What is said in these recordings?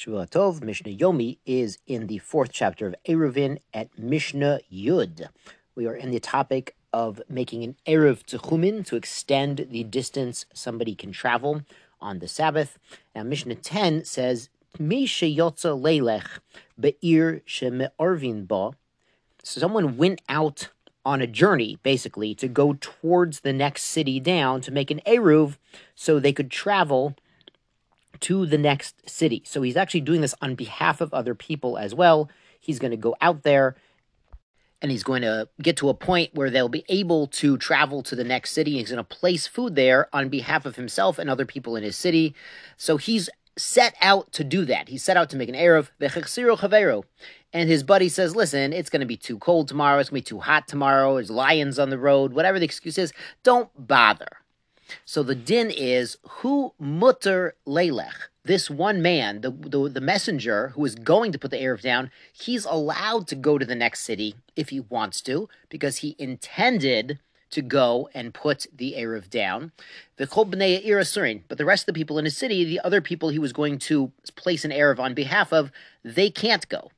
Shavua Tov, Mishnah Yomi is in the fourth chapter of Eruvin at Mishnah Yud. We are in the topic of making an Eruv Techumin to extend the distance somebody can travel on the Sabbath. Now, Mishnah 10 says, Mi sheyotza leilech be'ir sheme'arvin ba. So someone went out on a journey, basically, to go towards the next city down to make an Eruv so they could travel to the next city. So he's actually doing this on behalf of other people as well. He's going to go out there and he's going to get to a point where they'll be able to travel to the next city. He's going to place food there on behalf of himself and other people in his city. So he's set out to do that. He set out to make an Erev. The Hechziro Chavero. And his buddy says, Listen, it's going to be too cold tomorrow. It's going to be too hot tomorrow. There's lions on the road. Whatever the excuse is, don't bother. So the din is who mutter leilech. This one man, the, the, the messenger who is going to put the Erev down, he's allowed to go to the next city if he wants to, because he intended to go and put the Erev down. The but the rest of the people in his city, the other people he was going to place an Erev on behalf of, they can't go.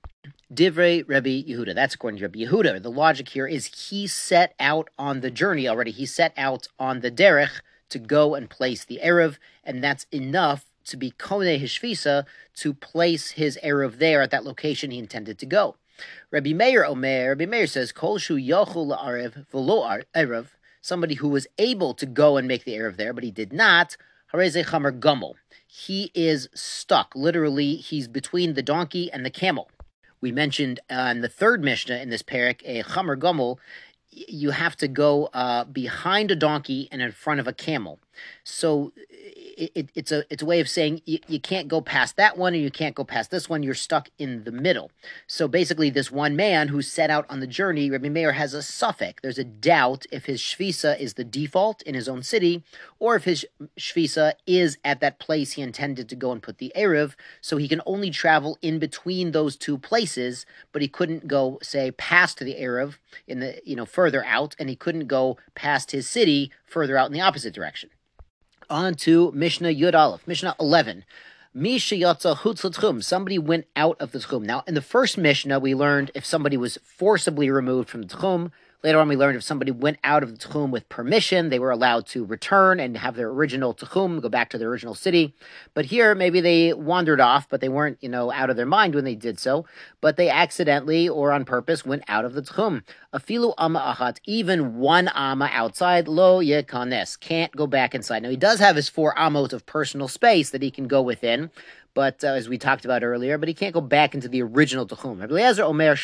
Divrei Rebbe Yehuda. That's according to Rebbe Yehuda. The logic here is he set out on the journey already. He set out on the derech to go and place the Erev, and that's enough to be Kone Hishvisa to place his Erev there at that location he intended to go. Rabbi Meir Omer, Rabbi Meir says, Kol Shu Yochul La'arev V'lo Erev, somebody who was able to go and make the Erev there, but he did not, Hareze Chamer Gumel. He is stuck. Literally, he's between the donkey and the camel. We mentioned uh, on the third Mishnah in this parak, a Chamer Gumel you have to go uh, behind a donkey and in front of a camel. So it, it, it's a it's a way of saying you, you can't go past that one and you can't go past this one. You're stuck in the middle. So basically, this one man who set out on the journey, Rabbi Meir has a safek. There's a doubt if his shvisa is the default in his own city, or if his shvisa is at that place he intended to go and put the erev. So he can only travel in between those two places, but he couldn't go say past the erev in the you know further out, and he couldn't go past his city further out in the opposite direction on to Mishnah Yud Aleph, Mishnah 11. Somebody went out of the tchum. Now, in the first Mishnah, we learned if somebody was forcibly removed from the tchum, Later on, we learned if somebody went out of the Tchum with permission, they were allowed to return and have their original Tchum, go back to their original city. But here, maybe they wandered off, but they weren't, you know, out of their mind when they did so. But they accidentally or on purpose went out of the Tchum. Afilu Amma Ahat, even one Amma outside, Lo Yekanes, can't go back inside. Now, he does have his four Amot of personal space that he can go within but uh, as we talked about earlier, but he can't go back into the original Tehum. Eliezer Omer.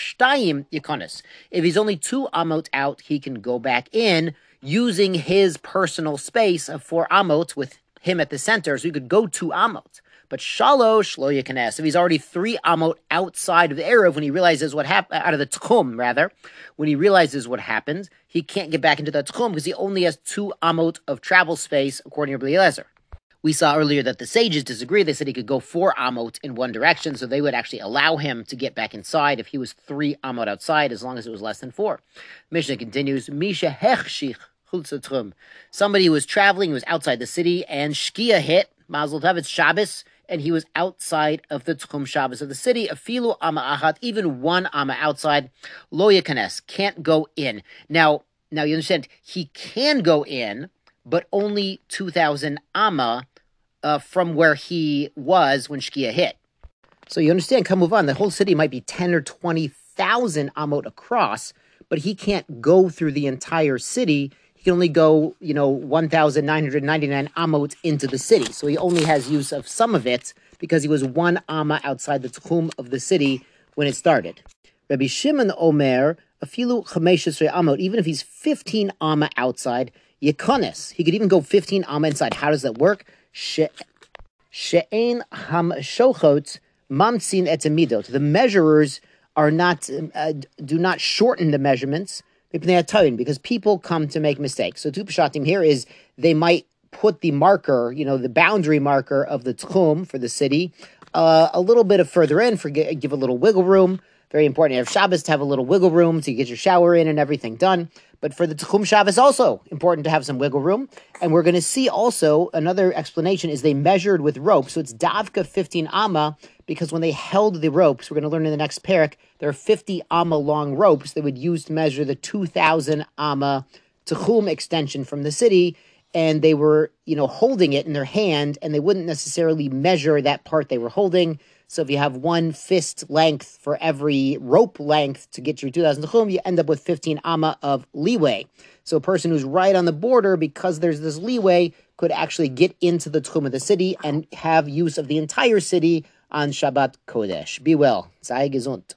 If he's only two Amot out, he can go back in using his personal space of four Amot with him at the center, so he could go two Amot. But Shalosh Lo Yikonis. If he's already three Amot outside of the Erev, when he realizes what happened, out of the Tchum, rather, when he realizes what happens, he can't get back into the Tchum because he only has two Amot of travel space, according to Eliezer. We saw earlier that the sages disagree. They said he could go four amot in one direction, so they would actually allow him to get back inside if he was three amot outside, as long as it was less than four. Mishnah continues, Misha hechshich chutz latchum. Somebody was traveling, was outside the city, and shkia hit, Mazel Tov, it's Shabbos, and he was outside of the Tchum Shabbos of the city. Afilu ama achat, even one ama outside, lo yakanes, can't go in. Now, now you understand, he can go in, but only 2,000 amma uh, from where he was when Shkia hit. So you understand, come move on. The whole city might be 10 or 20,000 amot across, but he can't go through the entire city. He can only go, you know, 1,999 amot into the city. So he only has use of some of it because he was one amma outside the tchum of the city when it started. Rabbi Shimon Omer, afilu chameshes amot, even if he's 15 amma outside, Yekonis. He could even go 15 amma inside. How does that work? She'ein ham shochot mamtsin etemidot. The measurers are not uh, do not shorten the measurements because people come to make mistakes. So two here is they might put the marker, you know, the boundary marker of the tchum for the city uh, a little bit of further in, for give a little wiggle room. Very important. You have Shabbos to have a little wiggle room so you get your shower in and everything done. But for the Tchum Shabbos, also important to have some wiggle room. And we're going to see also another explanation is they measured with rope. So it's Davka 15 Amma because when they held the ropes, we're going to learn in the next parak, there are 50 amma long ropes they would use to measure the 2,000 amma Tehum extension from the city, and they were, you know, holding it in their hand, and they wouldn't necessarily measure that part they were holding. So if you have one fist length for every rope length to get your 2,000 Tehum, you end up with 15 amma of leeway. So a person who's right on the border, because there's this leeway, could actually get into the Tehum of the city and have use of the entire city on Shabbat Kodesh. Be well. Sei gesund.